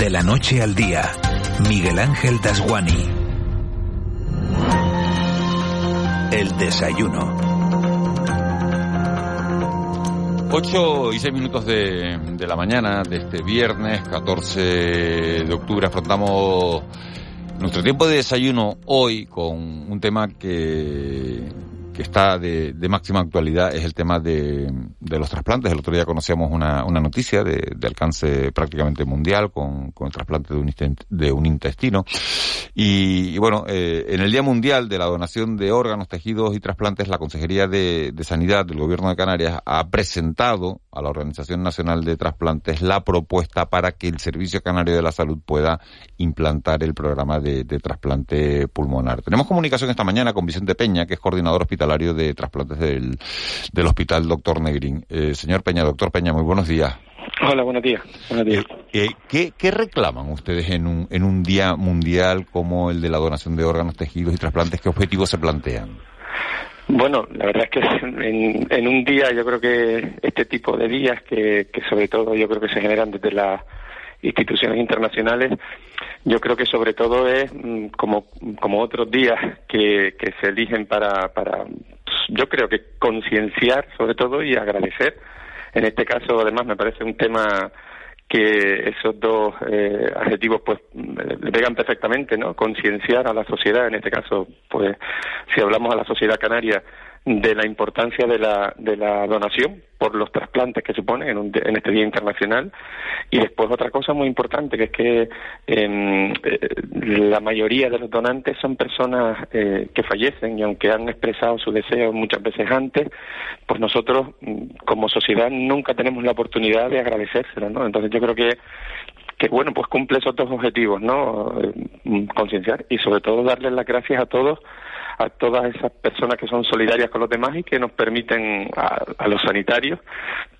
De la noche al día, Miguel Ángel Dasguani. El desayuno. 8 y 6 minutos de, de, la mañana de este viernes 14 de octubre afrontamos nuestro tiempo de desayuno hoy con un tema que que está de, máxima actualidad es el tema de, los trasplantes. El otro día conocíamos una, noticia de, alcance prácticamente mundial con, el trasplante de un, de intestino. Y, bueno, eh, en el Día Mundial de la Donación de Órganos, Tejidos y Trasplantes, la Consejería de, Sanidad del Gobierno de Canarias ha presentado a la Organización Nacional de Trasplantes la propuesta para que el Servicio Canario de la Salud pueda implantar el programa de, de trasplante pulmonar. Tenemos comunicación esta mañana con Vicente Peña, que es coordinador hospitalario de trasplantes del, del Hospital Doctor Negrín. Eh, señor Peña, doctor Peña, muy buenos días. Hola, buenos días. Buenos días. Eh, eh, ¿qué, reclaman ustedes en un, en un día mundial como el de la donación de órganos, tejidos y trasplantes? ¿Qué objetivos se plantean? Bueno, la verdad es que en, en, un día yo creo que este tipo de días que, que sobre todo yo creo que se generan desde las instituciones internacionales yo creo que sobre todo es mm, como, como otros días que, que se eligen para, para, yo creo que concienciar sobre todo y agradecer. En este caso, además, me parece un tema que esos dos eh, adjetivos pues le pegan perfectamente, ¿no? Concienciar a la sociedad, en este caso, pues si hablamos a la sociedad canaria de la importancia de la, de la donación por los trasplantes que supone en, un, en este Día Internacional. Y después otra cosa muy importante, que es que em, eh, la mayoría de los donantes son personas eh, que fallecen y aunque han expresado su deseo muchas veces antes, pues nosotros mm, como sociedad nunca tenemos la oportunidad de agradecérselo, ¿no? Entonces yo creo que que bueno, pues cumple esos dos objetivos, ¿no? Eh, concienciar y sobre todo darles las gracias a todos a todas esas personas que son solidarias con los demás y que nos permiten a, los sanitarios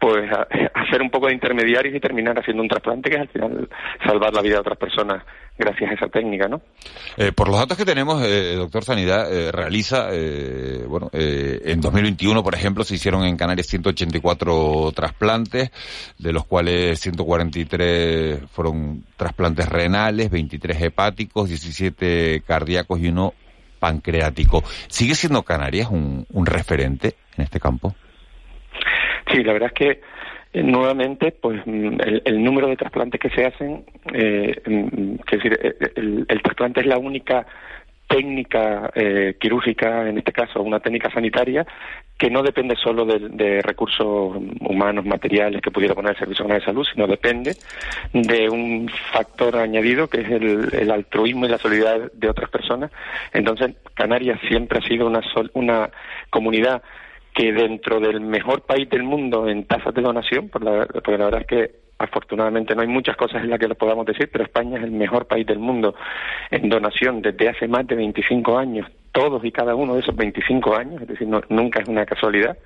pues hacer un poco de intermediarios y terminar haciendo un trasplante que es al final salvar la vida de otras personas gracias a esa técnica, ¿no? Eh, por los datos que tenemos, eh, doctor Sanidad eh, realiza, bueno, en 2021, por ejemplo, se hicieron en Canarias 184 trasplantes, de los cuales 143 fueron trasplantes renales, 23 hepáticos, 17 cardíacos y uno pancreático. ¿Sigue siendo Canarias un, referente en este campo? Sí, la verdad es que eh, nuevamente, pues mm, el, número de trasplantes que se hacen, eh, mm, es decir, eh, el, el, trasplante es la única técnica eh, quirúrgica, en este caso una técnica sanitaria, que no depende solo de, recursos humanos, materiales que pudiera poner el Servicio Nacional de Salud, sino depende de un factor añadido que es el, altruismo y la solidaridad de otras personas. Entonces, Canarias siempre ha sido una, una comunidad que dentro del mejor país del mundo en tasas de donación, porque la verdad es que afortunadamente no hay muchas cosas en las que lo podamos decir, pero España es el mejor país del mundo en donación desde hace más de 25 años, todos y cada uno de esos 25 años, es decir, nunca es una casualidad,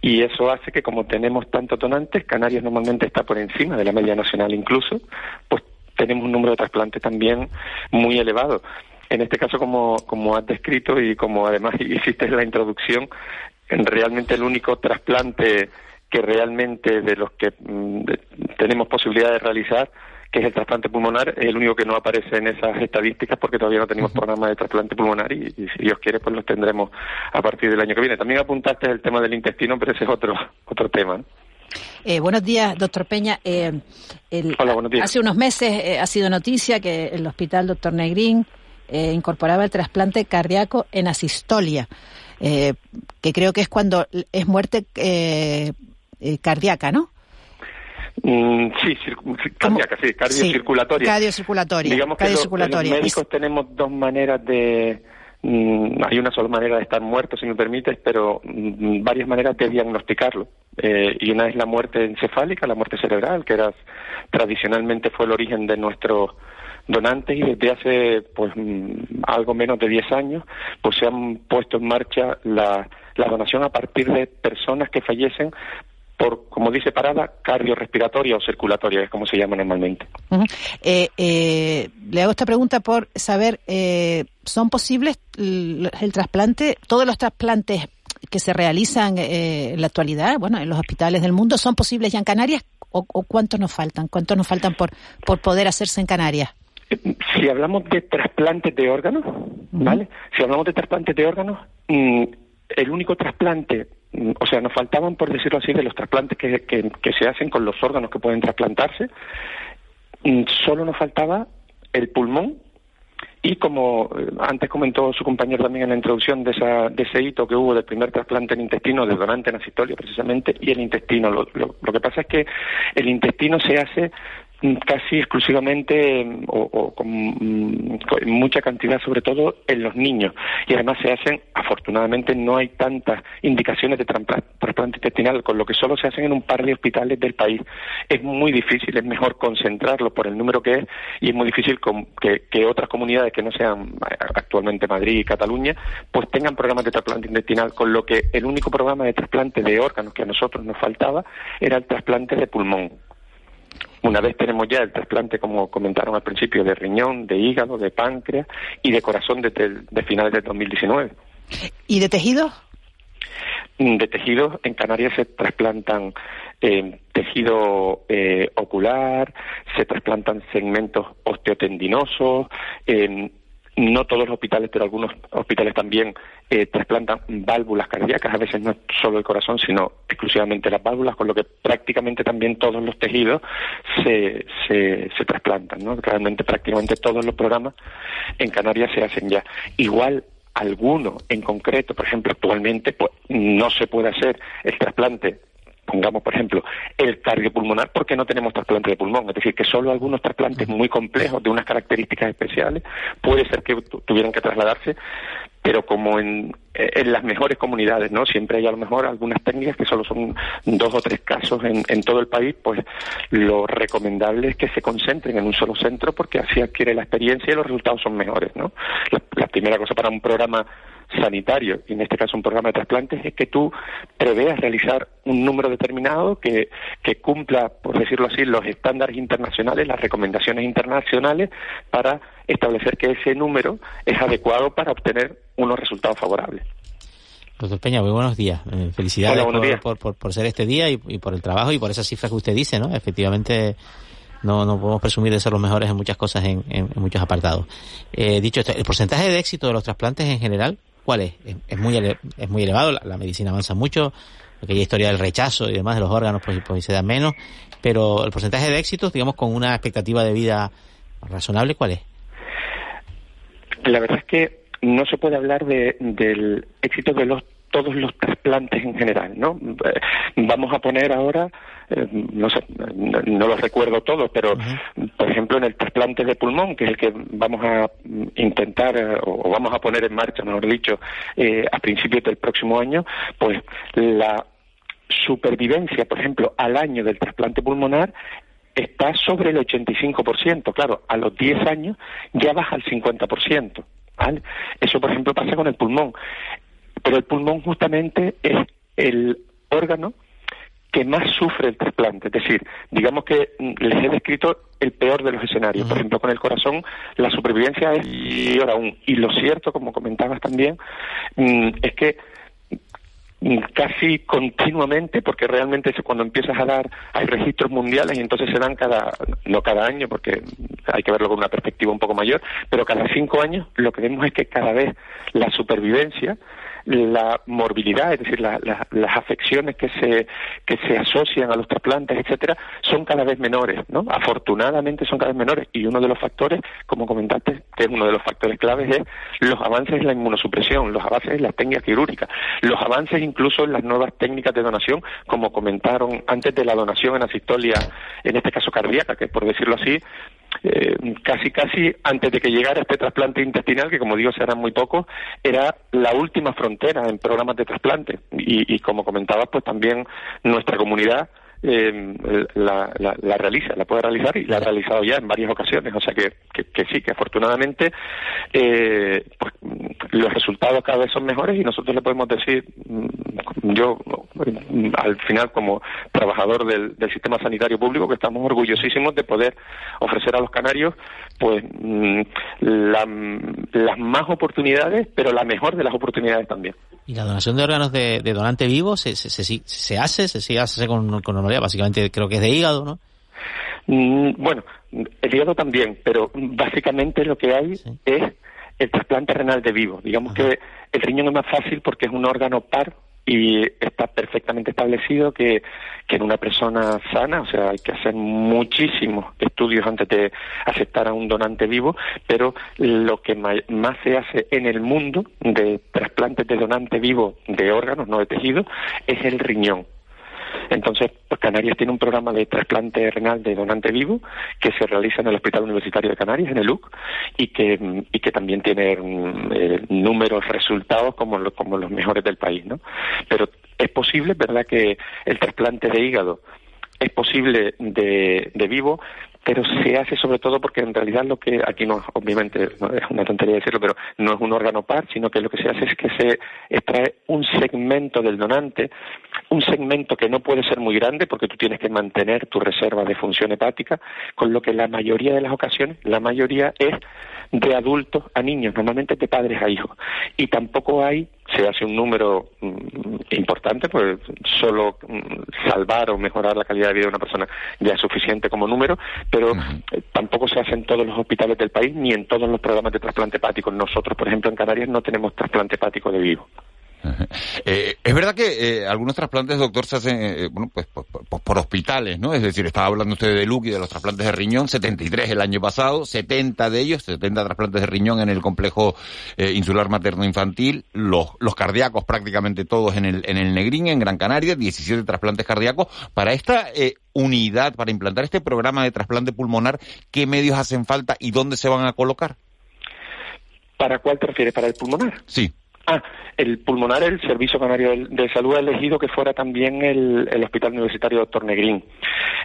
y eso hace que como tenemos tantos donantes, Canarias normalmente está por encima de la media nacional incluso, pues tenemos un número de trasplantes también muy elevado. En este caso, como, como has descrito y como además hiciste en la introducción, realmente el único trasplante que realmente de los que mm, tenemos posibilidad de realizar, que es el trasplante pulmonar, es el único que no aparece en esas estadísticas porque todavía no tenemos programa de trasplante pulmonar y, si Dios quiere pues los tendremos a partir del año que viene. También apuntaste el tema del intestino, pero ese es otro, otro tema. Eh, buenos días, doctor Peña. Eh, Hola, buenos días. Hace unos meses eh, ha sido noticia que el hospital doctor Negrín incorporaba el trasplante cardíaco en asistolia, que creo que es cuando es muerte eh, cardíaca, ¿no? Mm, sí, cardíaca, sí, cardiocirculatoria. cardiocirculatoria. Digamos que los, médicos tenemos dos maneras de... Mm, hay una sola manera de estar muerto, si me permites, pero mm, varias maneras de diagnosticarlo. Eh, y una es la muerte encefálica, la muerte cerebral, que era tradicionalmente fue el origen de nuestro donantes y desde hace pues mm, algo menos de 10 años pues se han puesto en marcha la, la donación a partir de personas que fallecen por, como dice parada, cardiorrespiratoria o circulatoria, es como se llama normalmente. Eh, eh, le hago esta pregunta por saber, eh, ¿son posibles el, trasplante, todos los trasplantes que se realizan en la actualidad, bueno, en los hospitales del mundo, son posibles ya en Canarias o, cuántos nos faltan? ¿Cuántos nos faltan por, por poder hacerse en Canarias? Si hablamos de trasplantes de órganos, ¿vale? Si hablamos de trasplantes de órganos, mm, el único trasplante o sea, nos faltaban, por decirlo así, de los trasplantes que, que, se hacen con los órganos que pueden trasplantarse, mm, solo nos faltaba el pulmón y como eh, antes comentó su compañero también en la introducción de, esa, de ese hito que hubo del primer trasplante en intestino de donante en precisamente y el intestino. Lo, lo, que pasa es que el intestino se hace casi exclusivamente o, con, mucha cantidad sobre todo en los niños. Y además se hacen afortunadamente no hay tantas indicaciones de trasplante intestinal con lo que solo se hacen en un par de hospitales del país. Es muy difícil es mejor concentrarlo por el número que es y es muy difícil que, otras comunidades que no sean actualmente Madrid y Cataluña pues tengan programas de trasplante intestinal con lo que el único programa de trasplante de órganos que a nosotros nos faltaba era el trasplante de pulmón una vez tenemos ya el trasplante, como comentaron al principio, de riñón, de hígado, de páncreas y de corazón desde de finales del 2019. ¿Y de tejidos? Mm, de tejidos, en Canarias se trasplantan eh, tejido eh, ocular, se trasplantan segmentos osteotendinosos, eh, no todos los hospitales, pero algunos hospitales también eh, trasplantan válvulas cardíacas, a veces no solo el corazón, sino exclusivamente las válvulas, con lo que prácticamente también todos los tejidos se, se, se trasplantan, ¿no? Realmente prácticamente todos los programas en Canarias se hacen ya. Igual alguno en concreto, por ejemplo, actualmente pues, no se puede hacer el trasplante pongamos por ejemplo el cardiopulmonar porque no tenemos trasplante de pulmón, es decir, que solo algunos trasplantes muy complejos de unas características especiales puede ser que tuvieran que trasladarse, pero como en, en, las mejores comunidades, ¿no? Siempre hay a lo mejor algunas técnicas que solo son dos o tres casos en, en todo el país, pues lo recomendable es que se concentren en un solo centro porque así adquiere la experiencia y los resultados son mejores, ¿no? la primera cosa para un programa sanitario, y en este caso un programa de trasplantes, es que tú preveas realizar un número determinado que, que cumpla, por decirlo así, los estándares internacionales, las recomendaciones internacionales, para establecer que ese número es adecuado para obtener unos resultados favorables. Doctor Peña, muy buenos días. Eh, felicidades por, Por, por, ser este día y, por el trabajo y por esas cifras que usted dice, ¿no? Efectivamente, no, no podemos presumir de ser los mejores en muchas cosas, en, en, muchos apartados. Eh, dicho esto, ¿el porcentaje de éxito de los trasplantes en general ¿Cuál es? Es, muy, es muy elevado, la, medicina avanza mucho, aquella historia del rechazo y demás de los órganos pues, pues se da menos, pero el porcentaje de éxitos, digamos, con una expectativa de vida razonable, ¿cuál es? La verdad es que no se puede hablar de, del éxito de los todos los trasplantes en general, ¿no? Eh, vamos a poner ahora, eh, no sé, no, los recuerdo todos, pero por ejemplo en el trasplante de pulmón, que es el que vamos a intentar eh, o vamos a poner en marcha, mejor dicho, a principios del próximo año, pues la supervivencia, por ejemplo, al año del trasplante pulmonar está sobre el 85%. Claro, a los 10 años ya baja al 50%. ¿vale? Eso, por ejemplo, pasa con el pulmón. Pero el pulmón justamente es el órgano que más sufre el trasplante. Es decir, digamos que les he descrito el peor de los escenarios. Por ejemplo, con el corazón la supervivencia es peor aún. Y lo cierto, como comentabas también, mm, es que mm, casi continuamente, porque realmente es cuando empiezas a dar, hay registros mundiales y entonces se dan cada, no cada año, porque hay que verlo con una perspectiva un poco mayor, pero cada cinco años lo que vemos es que cada vez la supervivencia la morbilidad, es decir, las afecciones que se, que se asocian a los trasplantes, etcétera, son cada vez menores, ¿no? Afortunadamente son cada vez menores y uno de los factores, como comentaste, que es uno de los factores claves es los avances en la inmunosupresión, los avances en las técnicas quirúrgicas, los avances incluso en las nuevas técnicas de donación, como comentaron antes de la donación en asistolia, en este caso cardíaca, que por decirlo así, eh, casi casi antes de que llegara este trasplante intestinal, que como digo serán muy pocos, era la última frontera en programas de trasplante. Y, como comentaba, pues también nuestra comunidad eh, la, la, realiza, la puede realizar y la ha realizado ya en varias ocasiones. O sea que, que, sí, que afortunadamente eh, pues, los resultados cada vez son mejores y nosotros le podemos decir, mm, yo al final como trabajador del, sistema sanitario público, que estamos orgullosísimos de poder ofrecer a los canarios pues mm, las más oportunidades, pero la mejor de las oportunidades también. ¿Y la donación de órganos de, donante vivo se, se, se, hace? ¿Se sigue hace con, con Básicamente creo que es de hígado, ¿no? Mm, bueno, el hígado también, pero básicamente lo que hay es el trasplante renal de vivo. Digamos que el riñón es más fácil porque es un órgano par y está perfectamente establecido que, que, en una persona sana, o sea, hay que hacer muchísimos estudios antes de aceptar a un donante vivo, pero lo que más se hace en el mundo de trasplantes de donante vivo de órganos, no de tejido, es el riñón. Entonces, pues Canarias tiene un programa de trasplante renal de donante vivo que se realiza en el Hospital Universitario de Canarias, en el UC, y que, y que también tiene mm, eh, números, resultados como, como los mejores del país, ¿no? Pero es posible, ¿verdad?, que el trasplante de hígado es posible de, de vivo, pero se hace sobre todo porque en realidad lo que aquí no, obviamente, es una tontería decirlo, pero no es un órgano par, sino que lo que se hace es que se extrae un segmento del donante, un segmento que no puede ser muy grande porque tú tienes que mantener tu reserva de función hepática, con lo que la mayoría de las ocasiones, la mayoría es de adultos a niños, normalmente de padres a hijos. Y tampoco hay, se hace un número mm, importante, pues solo mm, salvar o mejorar la calidad de vida de una persona ya es suficiente como número, pero tampoco se hace en todos los hospitales del país ni en todos los programas de trasplante hepático. Nosotros, por ejemplo, en Canarias no tenemos trasplante hepático de vivo. Eh, es verdad que eh, algunos trasplantes, doctor, se hacen eh, bueno, pues, por, hospitales, ¿no? Es decir, estaba hablando usted de Luke y de los trasplantes de riñón, 73 el año pasado, 70 de ellos, 70 trasplantes de riñón en el complejo insular materno-infantil, los, los cardíacos prácticamente todos en el, en el Negrín, en Gran Canaria, 17 trasplantes cardíacos. Para esta unidad, para implantar este programa de trasplante pulmonar, ¿qué medios hacen falta y dónde se van a colocar? ¿Para cuál te refieres? ¿Para el pulmonar? Sí. Ah, el pulmonar, el Servicio Canario de Salud ha elegido que fuera también el, Hospital Universitario Doctor Negrín.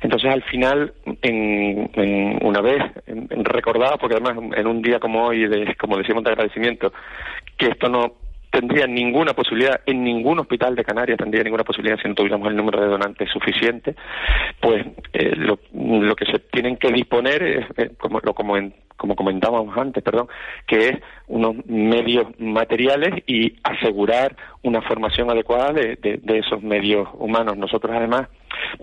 Entonces, al final, en, una vez recordado, porque además en un día como hoy, de, como decimos de agradecimiento, que esto no tendría ninguna posibilidad, en ningún hospital de Canarias tendría ninguna posibilidad si no tuviéramos el número de donantes suficiente, pues eh, lo, que se tienen que disponer es, eh, como, lo, como, como comentábamos antes, perdón, que es unos medios materiales y asegurar una formación adecuada de, de esos medios humanos. Nosotros además,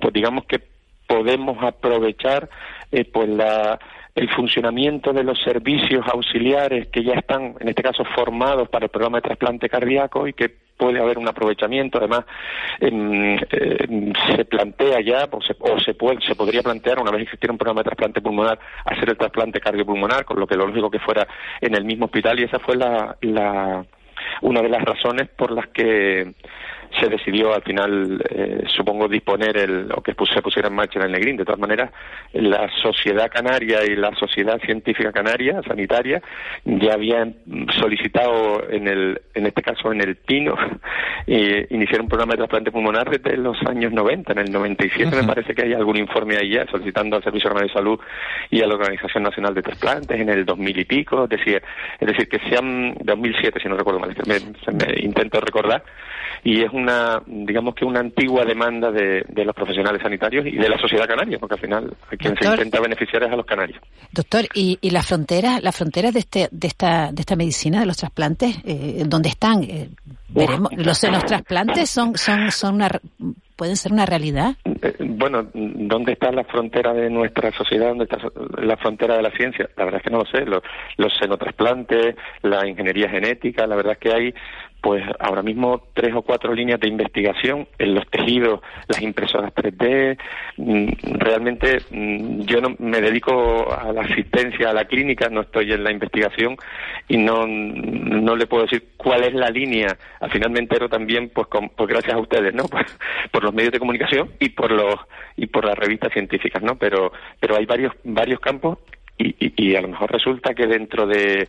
pues digamos que podemos aprovechar eh, pues la el funcionamiento de los servicios auxiliares que ya están, en este caso, formados para el programa de trasplante cardíaco y que puede haber un aprovechamiento. Además, se plantea ya, o, se, se, puede, se podría plantear, una vez existiera un programa de trasplante pulmonar, hacer el trasplante cardiopulmonar, con lo que lo lógico que fuera en el mismo hospital, y esa fue la, la una de las razones por las que se decidió al final, eh, supongo, disponer el, o que se pusiera en marcha el Negrín. De todas maneras, la sociedad canaria y la sociedad científica canaria, sanitaria, ya habían solicitado, en, el, en este caso en el Pino, eh, iniciar un programa de trasplante pulmonar desde los años 90. En el 97 me parece que hay algún informe ahí ya solicitando al Servicio Nacional de Salud y a la Organización Nacional de Trasplantes en el 2000 y pico. Es decir, es decir que sean 2007, si no recuerdo mal, me, me intento recordar, y es una, digamos que una antigua demanda de, los profesionales sanitarios y de la sociedad canaria, porque al final a quien se intenta beneficiar es a los canarios. Doctor, ¿y, y las fronteras, las fronteras de, este, de, esta, de esta medicina, de los trasplantes, eh, dónde están? Eh, veremos, los, los trasplantes son, son, son una, pueden ser una realidad? Eh, bueno, ¿dónde está la frontera de nuestra sociedad? ¿Dónde está la frontera de la ciencia? La verdad es que no lo sé. Los, los xenotrasplantes, la ingeniería genética, la verdad es que hay pues ahora mismo tres o cuatro líneas de investigación en los tejidos, las impresoras 3D. Mm, realmente mm, yo no me dedico a la asistencia a la clínica, no estoy en la investigación y no, no le puedo decir cuál es la línea. Al final me entero también, pues, pues gracias a ustedes, ¿no? Pues, por los medios de comunicación y por los y por las revistas científicas, ¿no? Pero pero hay varios varios campos y, y, y a lo mejor resulta que dentro de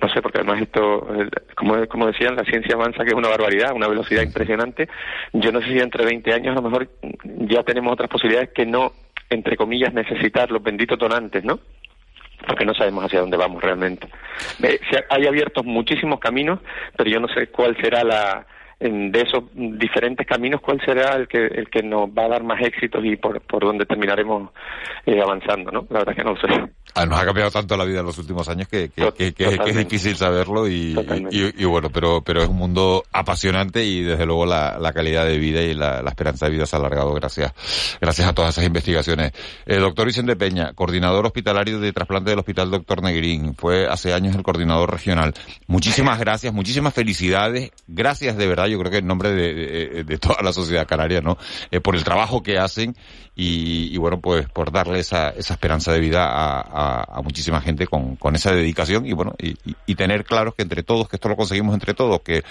no sé, porque además esto, como, como decían, la ciencia avanza que es una barbaridad, una velocidad impresionante. Yo no sé si entre 20 años a lo mejor ya tenemos otras posibilidades que no, entre comillas, necesitar los benditos donantes, ¿no? porque no sabemos hacia dónde vamos realmente. Eh, hay abiertos muchísimos caminos, pero yo no sé cuál será la de esos diferentes caminos cuál será el que el que nos va a dar más éxitos y por, por dónde terminaremos eh, avanzando, ¿no? La verdad que no lo sé. Ah, nos ha cambiado tanto la vida en los últimos años que, es difícil saberlo y, bueno, pero, pero es un mundo apasionante y desde luego la, calidad de vida y la, esperanza de vida se ha alargado gracias, gracias a todas esas investigaciones. Eh, doctor Vicente Peña, coordinador hospitalario de trasplante del Hospital Doctor Negrín, fue hace años el coordinador regional. Muchísimas gracias, muchísimas felicidades, gracias de verdad, yo creo que en nombre de, toda la sociedad canaria, ¿no? Eh, por el trabajo que hacen y, bueno, pues por darle esa, esa esperanza de vida a a, muchísima gente con, con, esa dedicación y bueno, y, y, tener claros que entre todos, que esto lo conseguimos entre todos, que,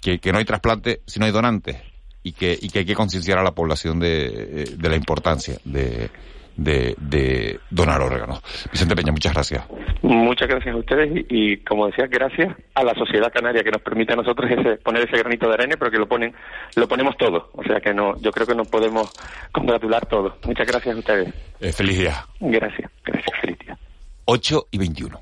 que, que no hay trasplante si no hay donantes y que, y que hay que concienciar a la población de, de la importancia de, de, de, donar órganos. Vicente Peña, muchas gracias. Muchas gracias a ustedes y, como decía, gracias a la sociedad canaria que nos permite a nosotros ese, poner ese granito de arena, pero que lo ponen, lo ponemos todo. O sea que no, yo creo que nos podemos congratular todos. Muchas gracias a ustedes. Eh, feliz día. Gracias, gracias, feliz día. 8 y 21.